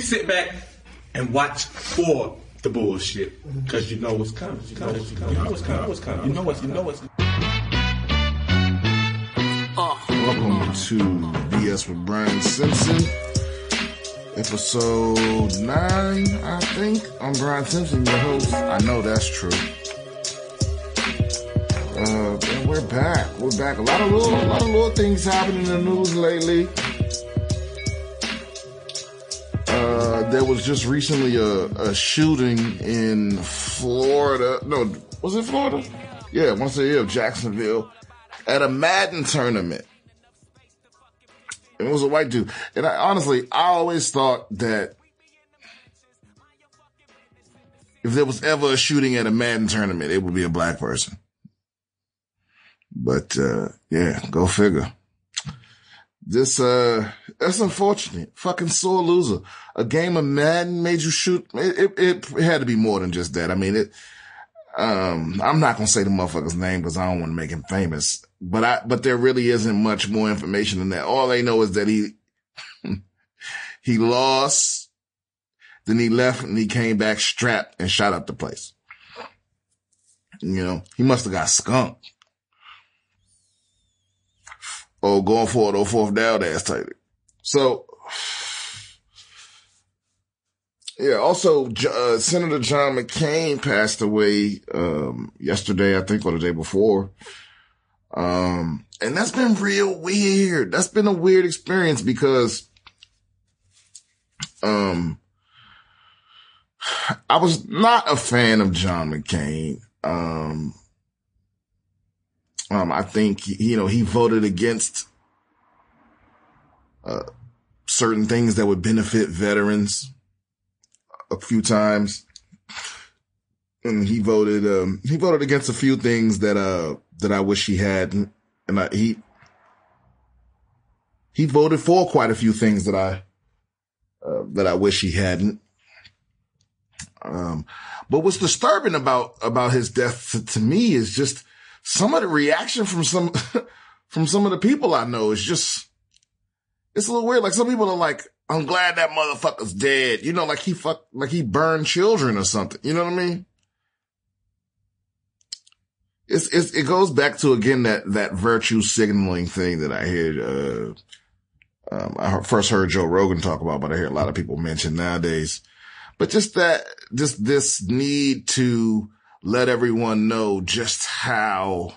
Sit back and watch for the bullshit because you know what's coming. You know what's coming. You know what's coming. What's coming. You know what's. You know what's. Welcome to BS with Brian Simpson, episode nine, I think. I'm Brian Simpson, your host. I know that's true. Uh, and we're back. We're back. A lot of little, a lot of little things happening in the news lately. There was just recently a, a shooting in Florida. No, was it Florida? Yeah, once a year Jacksonville at a Madden tournament. It was a white dude. And I honestly, I always thought that if there was ever a shooting at a Madden tournament, it would be a black person. But, uh, yeah, go figure. This, uh, that's unfortunate. Fucking sore loser. A game of Madden made you shoot. It, it, it had to be more than just that. I mean, it, um, I'm not to say the motherfucker's name because I don't want to make him famous, but I, but there really isn't much more information than that. All they know is that he, he lost, then he left and he came back strapped and shot up the place. You know, he must have got skunked. Oh, going for it, oh, fourth down ass type. So, yeah. Also, uh, Senator John McCain passed away um, yesterday, I think, or the day before. Um, and that's been real weird. That's been a weird experience because, um, I was not a fan of John McCain. Um, um, I think, you know, he voted against, uh, certain things that would benefit veterans a few times. And he voted, um, he voted against a few things that, uh, that I wish he hadn't. And I, he, he voted for quite a few things that I, uh, that I wish he hadn't. Um, but what's disturbing about, about his death to, to me is just, some of the reaction from some, from some of the people I know is just, it's a little weird. Like some people are like, I'm glad that motherfucker's dead. You know, like he fuck, like he burned children or something. You know what I mean? It's, it's, it goes back to again that, that virtue signaling thing that I hear, uh, um, I first heard Joe Rogan talk about, but I hear a lot of people mention nowadays. But just that, just this need to, let everyone know just how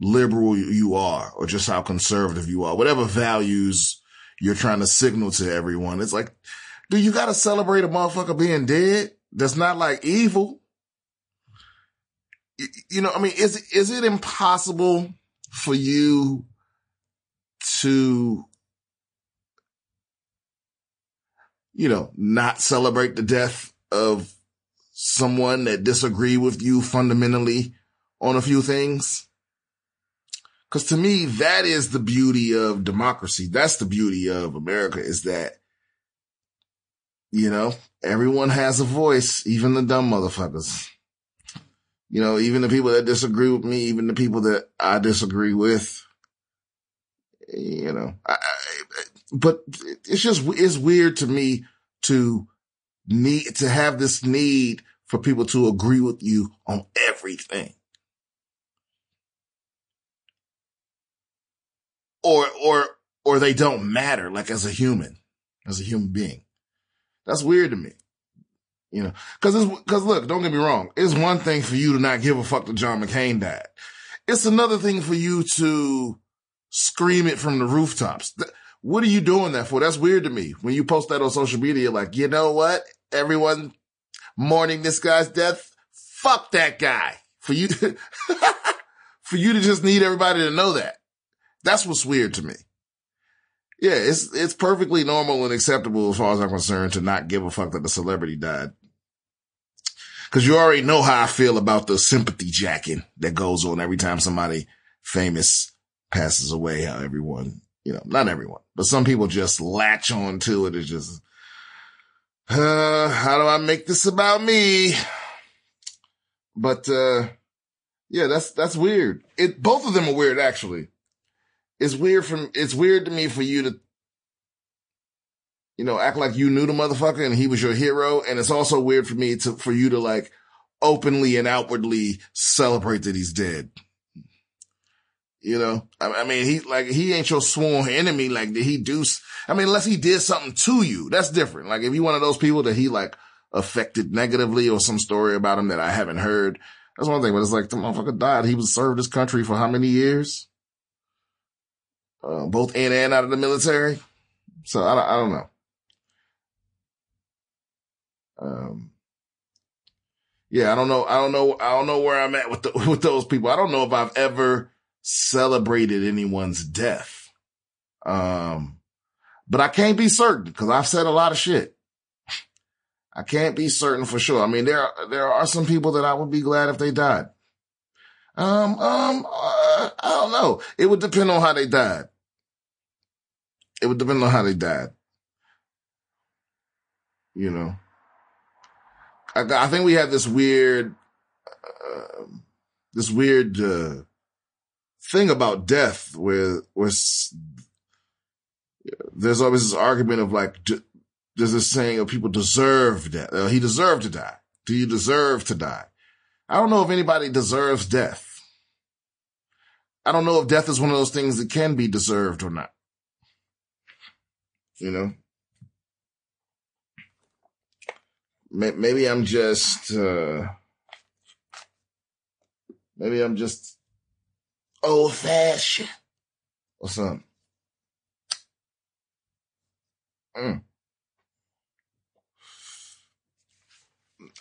liberal you are or just how conservative you are, whatever values you're trying to signal to everyone. It's like, do you got to celebrate a motherfucker being dead? That's not like evil. You know, I mean, is, is it impossible for you to, you know, not celebrate the death of someone that disagree with you fundamentally on a few things. Cause to me, that is the beauty of democracy. That's the beauty of America is that, you know, everyone has a voice, even the dumb motherfuckers. You know, even the people that disagree with me, even the people that I disagree with, you know, I, I, but it's just, it's weird to me to need to have this need for people to agree with you on everything. Or, or, or they don't matter like as a human, as a human being. That's weird to me. You know, cause it's, cause look, don't get me wrong. It's one thing for you to not give a fuck that John McCain died. It's another thing for you to scream it from the rooftops. What are you doing that for? That's weird to me. When you post that on social media, like, you know what? Everyone mourning this guy's death. Fuck that guy. For you to, for you to just need everybody to know that. That's what's weird to me. Yeah, it's, it's perfectly normal and acceptable as far as I'm concerned to not give a fuck that the celebrity died. Cause you already know how I feel about the sympathy jacking that goes on every time somebody famous passes away, how everyone, you know, not everyone, but some people just latch on to it. It's just, uh, how do I make this about me? But, uh, yeah, that's, that's weird. It, both of them are weird, actually. It's weird from, it's weird to me for you to you know, act like you knew the motherfucker and he was your hero. And it's also weird for me to, for you to like openly and outwardly celebrate that he's dead. You know, I, I mean, he like, he ain't your sworn enemy. Like, did he do, I mean, unless he did something to you, that's different. Like, if you one of those people that he like affected negatively or some story about him that I haven't heard, that's one thing, but it's like the motherfucker died. He was served this country for how many years? Uh, both in and out of the military. So I don't, I don't know. Um, yeah, I don't know. I don't know. I don't know where I'm at with the, with those people. I don't know if I've ever celebrated anyone's death. Um, but I can't be certain because I've said a lot of shit. I can't be certain for sure. I mean, there, there are some people that I would be glad if they died. Um, um, uh, I don't know. It would depend on how they died. It would depend on how they died. You know, I, I think we have this weird, uh, this weird, uh, thing about death where, where there's always this argument of like, there's this saying of people deserve death. Uh, he deserved to die. Do you deserve to die? I don't know if anybody deserves death. I don't know if death is one of those things that can be deserved or not. You know? Maybe I'm just, uh, maybe I'm just old fashioned or something. Mm.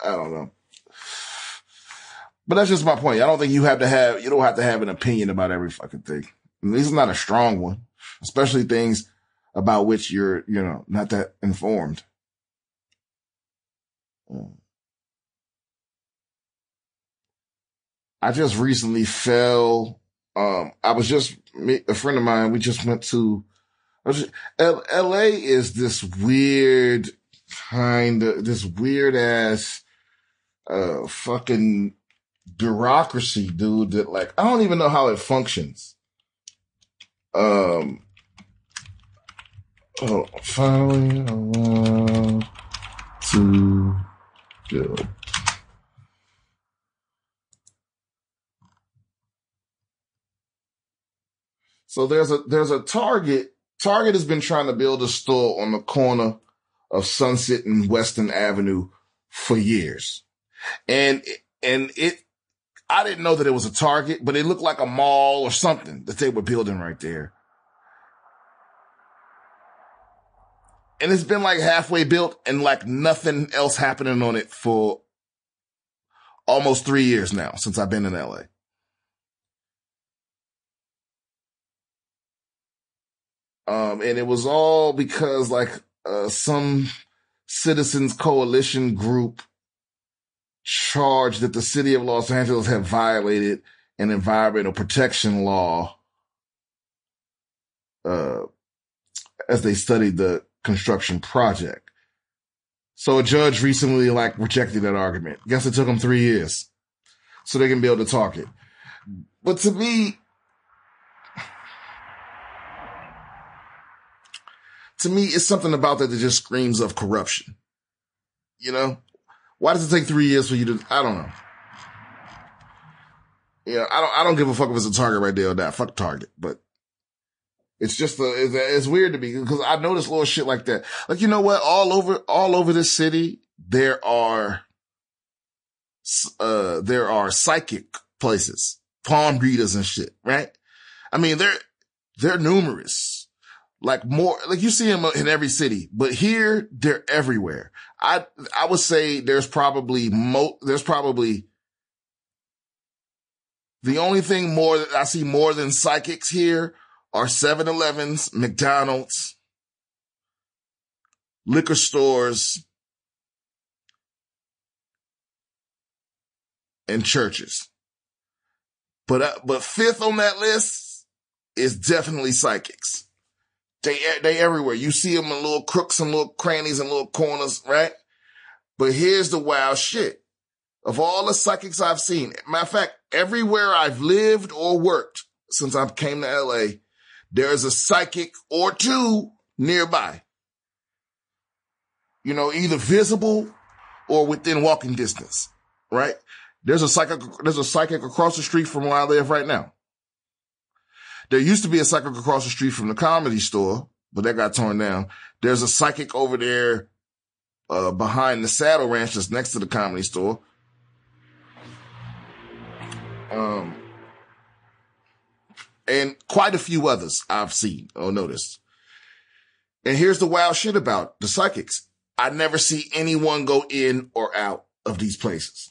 I don't know. But that's just my point. I don't think you have to have, you don't have to have an opinion about every fucking thing. This is not a strong one, especially things about which you're, you know, not that informed. I just recently fell. Um, I was just a friend of mine. We just went to L.A. is this weird kind of this weird ass uh fucking bureaucracy, dude. That like I don't even know how it functions. Um, oh, finally allowed to build. So there's a there's a Target. Target has been trying to build a store on the corner of Sunset and Western Avenue for years. And, and it, I didn't know that it was a Target, but it looked like a mall or something that they were building right there. And it's been like halfway built and like nothing else happening on it for almost three years now since I've been in LA. Um, and it was all because like, uh, some citizens coalition group charged that the city of Los Angeles had violated an environmental protection law, uh, as they studied the construction project. So a judge recently like rejected that argument. Guess it took them three years so they can be able to talk it. But to me, to me, it's something about that that just screams of corruption. You know, why does it take three years for you to? I don't know. You know, I don't. I don't give a fuck if it's a Target right there or not. Fuck Target, but it's just a, it's, it's weird to me because I notice little shit like that. Like you know what? All over, all over this city, there are, uh, there are psychic places, palm readers and shit. Right? I mean, they're they're numerous like more, like you see them in every city, but here they're everywhere. I, I would say there's probably mo, there's probably the only thing more that I see more than psychics here are 7-Elevens, McDonald's, liquor stores, and churches. But, uh, but fifth on that list is definitely psychics. They, they everywhere. You see them in little crooks and little crannies and little corners, right? But here's the wild shit. Of all the psychics I've seen, matter of fact, everywhere I've lived or worked since I came to LA, there's a psychic or two nearby. you know, either visible or within walking distance, right? There's a psychic, there's a psychic across the street from where I live right now. There used to be a psychic across the street from the comedy store, but that got torn down. There's a psychic over there, uh, behind the saddle ranch that's next to the comedy store. Um, and quite a few others I've seen or noticed. And here's the wild shit about the psychics. I never see anyone go in or out of these places.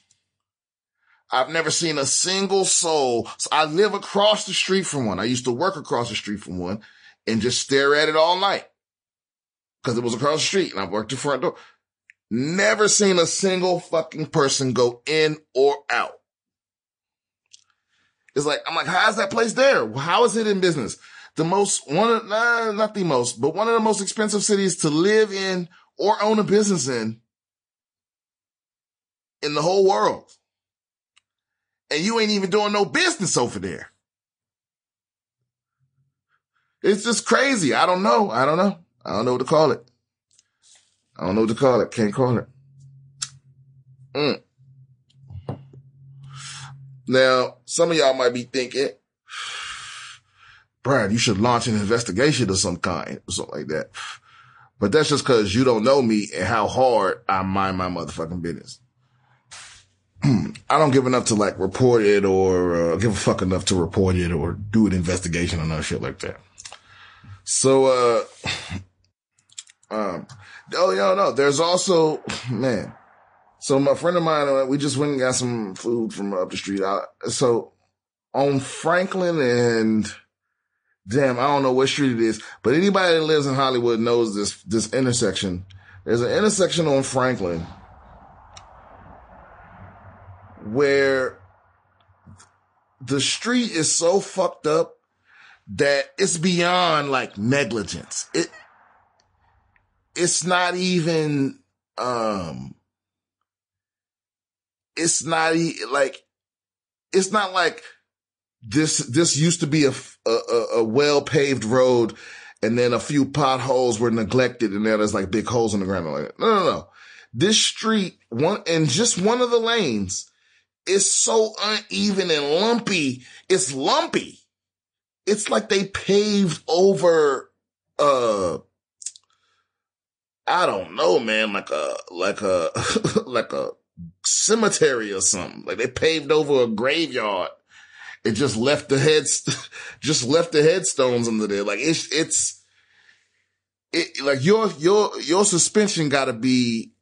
I've never seen a single soul. So I live across the street from one. I used to work across the street from one and just stare at it all night because it was across the street and I worked the front door. Never seen a single fucking person go in or out. It's like, I'm like, how's that place there? How is it in business? The most, one of, nah, not the most, but one of the most expensive cities to live in or own a business in, in the whole world. And you ain't even doing no business over there. It's just crazy. I don't know. I don't know. I don't know what to call it. I don't know what to call it. Can't call it. Mm. Now, some of y'all might be thinking, Brad, you should launch an investigation of some kind or something like that. But that's just cause you don't know me and how hard I mind my motherfucking business. I don't give enough to like report it or uh, give a fuck enough to report it or do an investigation or no shit like that. So, uh, um, oh, yeah, no, there's also, man, so my friend of mine, uh, we just went and got some food from up the street. I, so on Franklin and damn, I don't know what street it is, but anybody that lives in Hollywood knows this, this intersection. There's an intersection on Franklin where the street is so fucked up that it's beyond like negligence. It, it's not even, um, it's not like, it's not like this, this used to be a, a, a well paved road and then a few potholes were neglected and now there's like big holes in the ground. No, no, no. This street, one, and just one of the lanes is so uneven and lumpy. It's lumpy. It's like they paved over, uh, I don't know, man, like a, like a, like a cemetery or something. Like they paved over a graveyard. It just left the heads, just left the headstones under there. Like it's, it's, it, like your, your, your suspension gotta be,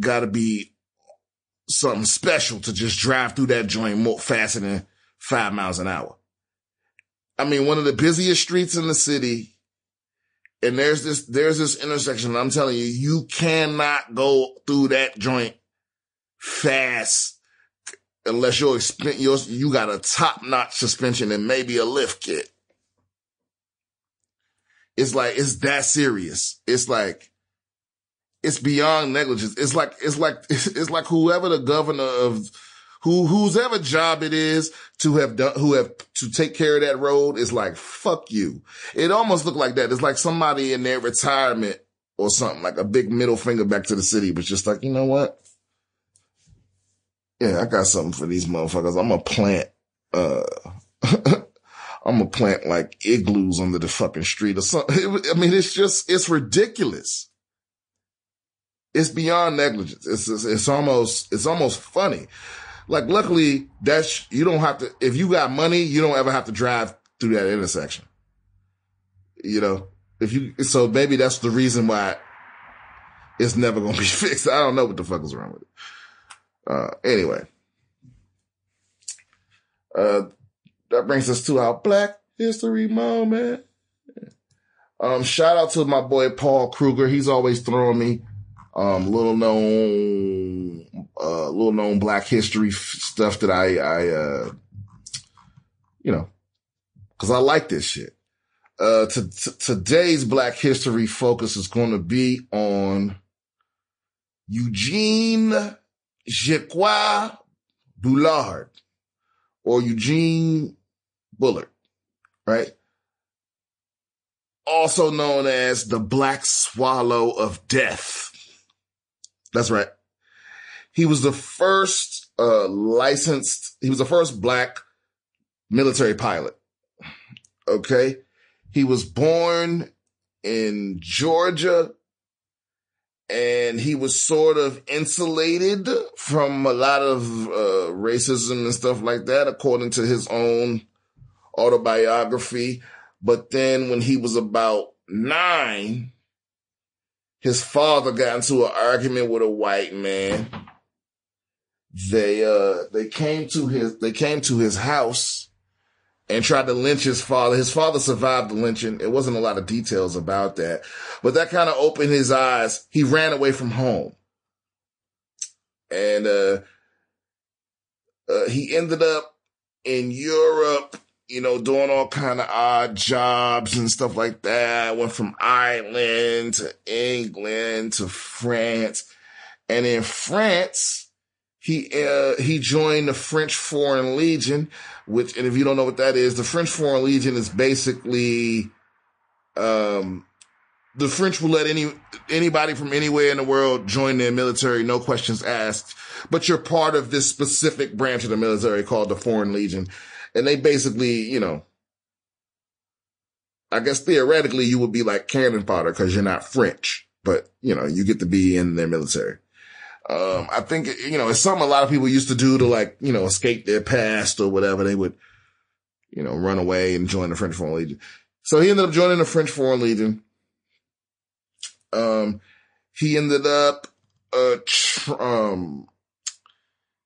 gotta be something special to just drive through that joint more faster than five miles an hour. I mean, one of the busiest streets in the city. And there's this, there's this intersection. I'm telling you, you cannot go through that joint fast unless you're, you're you got a top notch suspension and maybe a lift kit. It's like, it's that serious. It's like, it's beyond negligence. It's like, it's like, it's like whoever the governor of, who, whose ever job it is to have done, who have to take care of that road is like, fuck you. It almost looked like that. It's like somebody in their retirement or something, like a big middle finger back to the city, but just like, you know what? Yeah, I got something for these motherfuckers. I'm gonna plant, uh, I'm gonna plant like igloos under the fucking street or something. I mean, it's just, it's ridiculous. It's beyond negligence. It's, it's, it's almost, it's almost funny. Like, luckily, that's, you don't have to, if you got money, you don't ever have to drive through that intersection. You know, if you, so maybe that's the reason why it's never going to be fixed. I don't know what the fuck is wrong with it. Uh, anyway, uh, that brings us to our Black History moment. Um, shout out to my boy Paul Kruger. He's always throwing me, um, little known, uh, little known Black History f- stuff that I, I, uh, you know, cause I like this shit. Uh, to, to, today's Black History focus is going to be on Eugene Jacques Bullard or Eugene Bullard, right? Also known as the Black Swallow of Death. That's right. He was the first uh, licensed, he was the first black military pilot. Okay. He was born in Georgia and he was sort of insulated from a lot of uh, racism and stuff like that, according to his own autobiography. But then when he was about nine, his father got into an argument with a white man. They uh they came to his they came to his house and tried to lynch his father. His father survived the lynching. It wasn't a lot of details about that, but that kind of opened his eyes. He ran away from home and, uh, uh, he ended up in Europe, you know, doing all kind of odd jobs and stuff like that. Went from Ireland to England to France. And in France, he, uh, he joined the French Foreign Legion, which, and if you don't know what that is, the French Foreign Legion is basically, um, the French will let any, anybody from anywhere in the world join their military, no questions asked, but you're part of this specific branch of the military called the Foreign Legion. And they basically, you know, I guess theoretically you would be like cannon fodder because you're not French, but you know, you get to be in their military. Um, I think, you know, it's something a lot of people used to do to like, you know, escape their past or whatever. They would, you know, run away and join the French Foreign Legion. So he ended up joining the French Foreign Legion. Um, he ended up, uh, tr- um,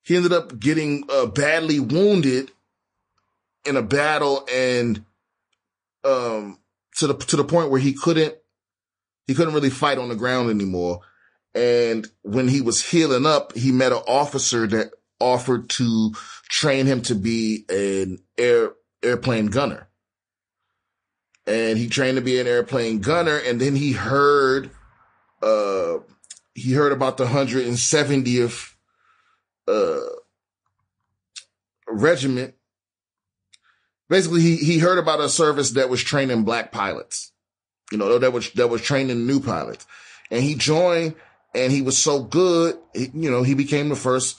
he ended up getting, uh, badly wounded in a battle and, um, to the, to the point where he couldn't, he couldn't really fight on the ground anymore. And when he was healing up, he met an officer that offered to train him to be an air, airplane gunner. And he trained to be an airplane gunner. And then he heard, uh, he heard about the 170th, uh, regiment. Basically, he, he heard about a service that was training black pilots, you know, that was, that was training new pilots. And he joined and he was so good, you know, he became the first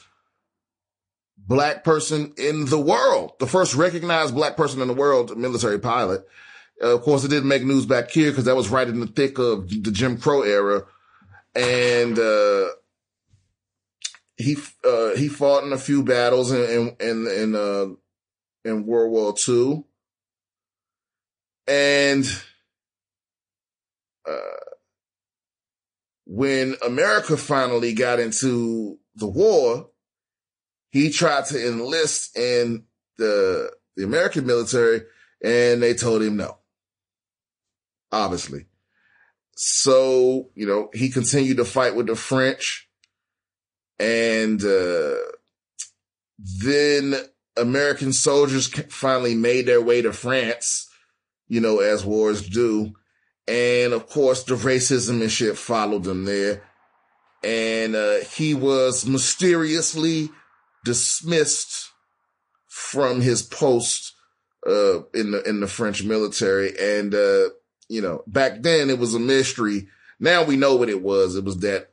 black person in the world, the first recognized black person in the world, military pilot. Uh, of course, it didn't make news back here because that was right in the thick of the Jim Crow era. And, uh, he, uh, he fought in a few battles in, in, in, uh, in World War II. And, uh, when America finally got into the war, he tried to enlist in the, the American military and they told him no. Obviously. So, you know, he continued to fight with the French and, uh, then American soldiers finally made their way to France, you know, as wars do. And of course, the racism and shit followed them there. And, uh, he was mysteriously dismissed from his post, uh, in the, in the French military. And, uh, you know, back then it was a mystery. Now we know what it was. It was that,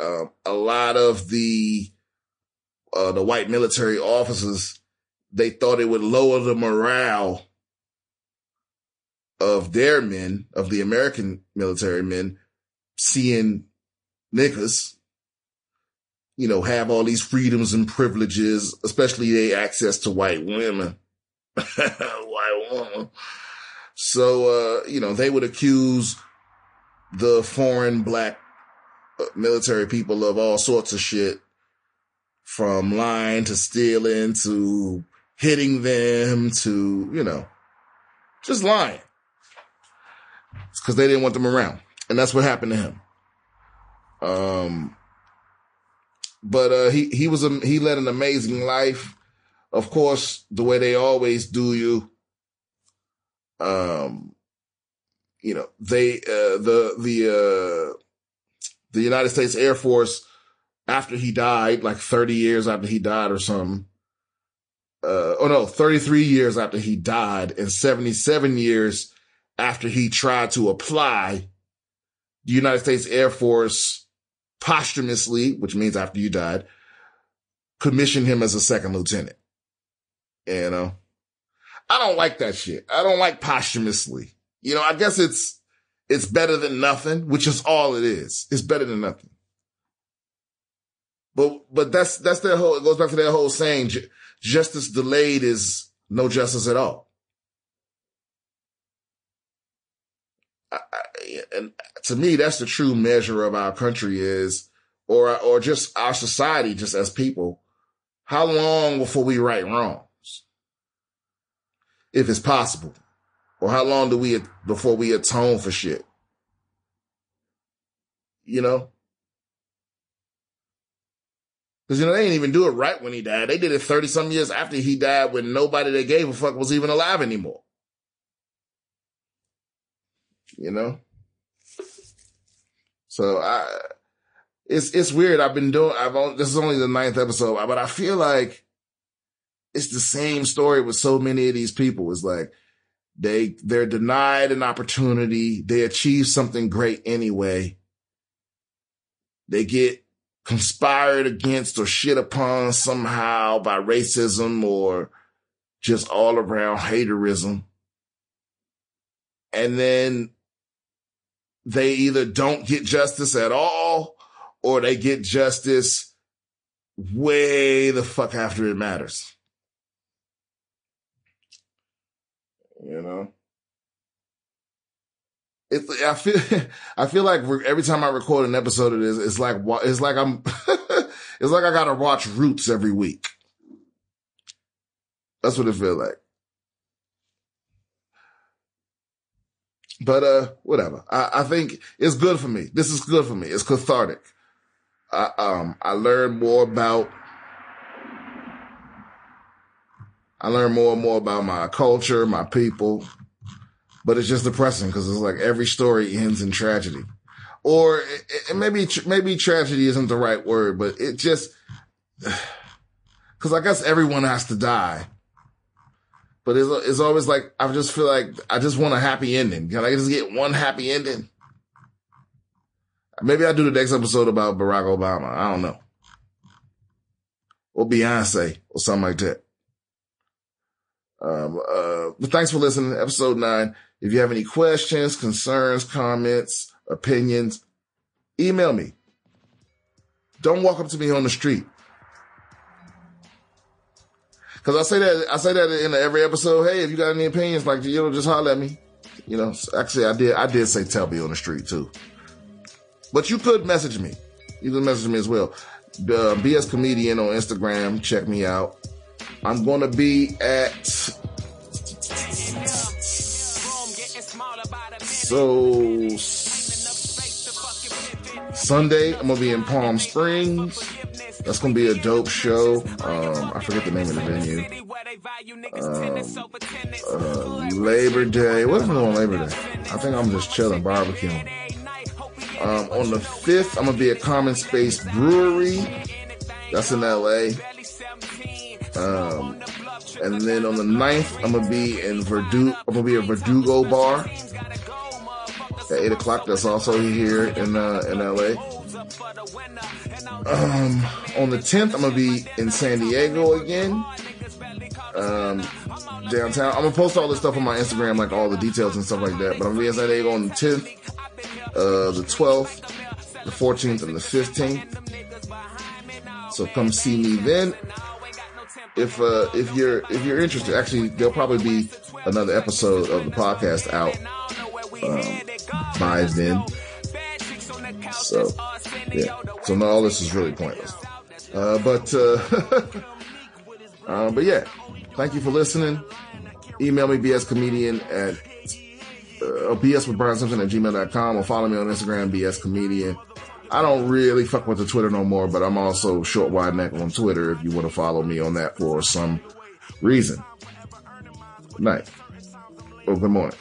uh, a lot of the, uh, the white military officers, they thought it would lower the morale of their men, of the American military men, seeing niggas, you know, have all these freedoms and privileges, especially they access to white women. white woman. So, uh, you know, they would accuse the foreign black uh, military people of all sorts of shit from lying to stealing to hitting them to, you know, just lying because they didn't want them around. And that's what happened to him. Um, but, uh, he, he was, a, he led an amazing life. Of course, the way they always do you. Um, you know, they, uh, the, the, uh, the United States Air Force, after he died, like 30 years after he died or something, uh, oh no, 33 years after he died and 77 years after he tried to apply, the United States Air Force posthumously, which means after you died, commissioned him as a second lieutenant. You know, I don't like that shit. I don't like posthumously. You know, I guess it's, it's better than nothing, which is all it is. It's better than nothing. But, but that's, that's their whole, it goes back to their whole saying, justice delayed is no justice at all. I, I, and to me, that's the true measure of our country is, or, or just our society, just as people. How long before we right wrongs? If it's possible. Or how long do we, before we atone for shit? You know? Cause you know, they didn't even do it right when he died. They did it 30 some years after he died when nobody that gave a fuck was even alive anymore. You know? So I, it's, it's weird. I've been doing, I've only, this is only the ninth episode, but I feel like it's the same story with so many of these people. It's like they, they're denied an opportunity. They achieve something great anyway. They get conspired against or shit upon somehow by racism or just all around haterism. And then they either don't get justice at all or they get justice way the fuck after it matters. You know? It's I feel I feel like every time I record an episode of this, it's like it's like I'm it's like I gotta watch Roots every week. That's what it feels like. But uh, whatever. I, I think it's good for me. This is good for me. It's cathartic. I um I learned more about I learned more and more about my culture, my people, but it's just depressing because it's like every story ends in tragedy. Or it, it, maybe, maybe tragedy isn't the right word, but it just, cause I guess everyone has to die. But it's, it's always like, I just feel like I just want a happy ending. Can I just get one happy ending? Maybe I'll do the next episode about Barack Obama. I don't know. Or Beyonce or something like that. Um, uh, but thanks for listening episode nine. If you have any questions, concerns, comments, opinions, email me. Don't walk up to me on the street. Cause I say that, I say that in every episode. Hey, if you got any opinions, like, you know, just holler at me. You know, actually I did, I did say tell me on the street too. But you could message me. You can message me as well. Uh, BS Comedian on Instagram. Check me out. I'm to be at So Sunday, I'm gonna be in Palm Springs. That's gonna be a dope show. Um, I forget the name of the venue. Um, uh, Labor Day. What is on Labor Day? I think I'm just chilling, barbecuing. Um, on the fifth, I'm gonna be at Common Space Brewery. That's in LA. Um, and then on the 9th, I'm gonna be in Verdu. I'm gonna be at Verdugo Bar at eight o'clock. That's also here in uh, in LA. Um, on the tenth, I'm gonna be in San Diego again. Um, downtown. I'm gonna post all this stuff on my Instagram, like all the details and stuff like that. But I'm gonna be in San Diego on the tenth, uh, the twelfth, the fourteenth, and the fifteenth. So come see me then. If uh, if you're if you're interested, actually, there'll probably be another episode of the podcast out um, by then. So, yeah. So now all this is really pointless. Uh, but, uh, uh, but yeah. Thank you for listening. Email me bscomedian at uh, bs with Brian Simpson at gmail.com or follow me on Instagram, bs comedian. I don't really fuck with the Twitter no more, but I'm also short wide neck on Twitter if you want to follow me on that for some reason. Good night. Or good morning.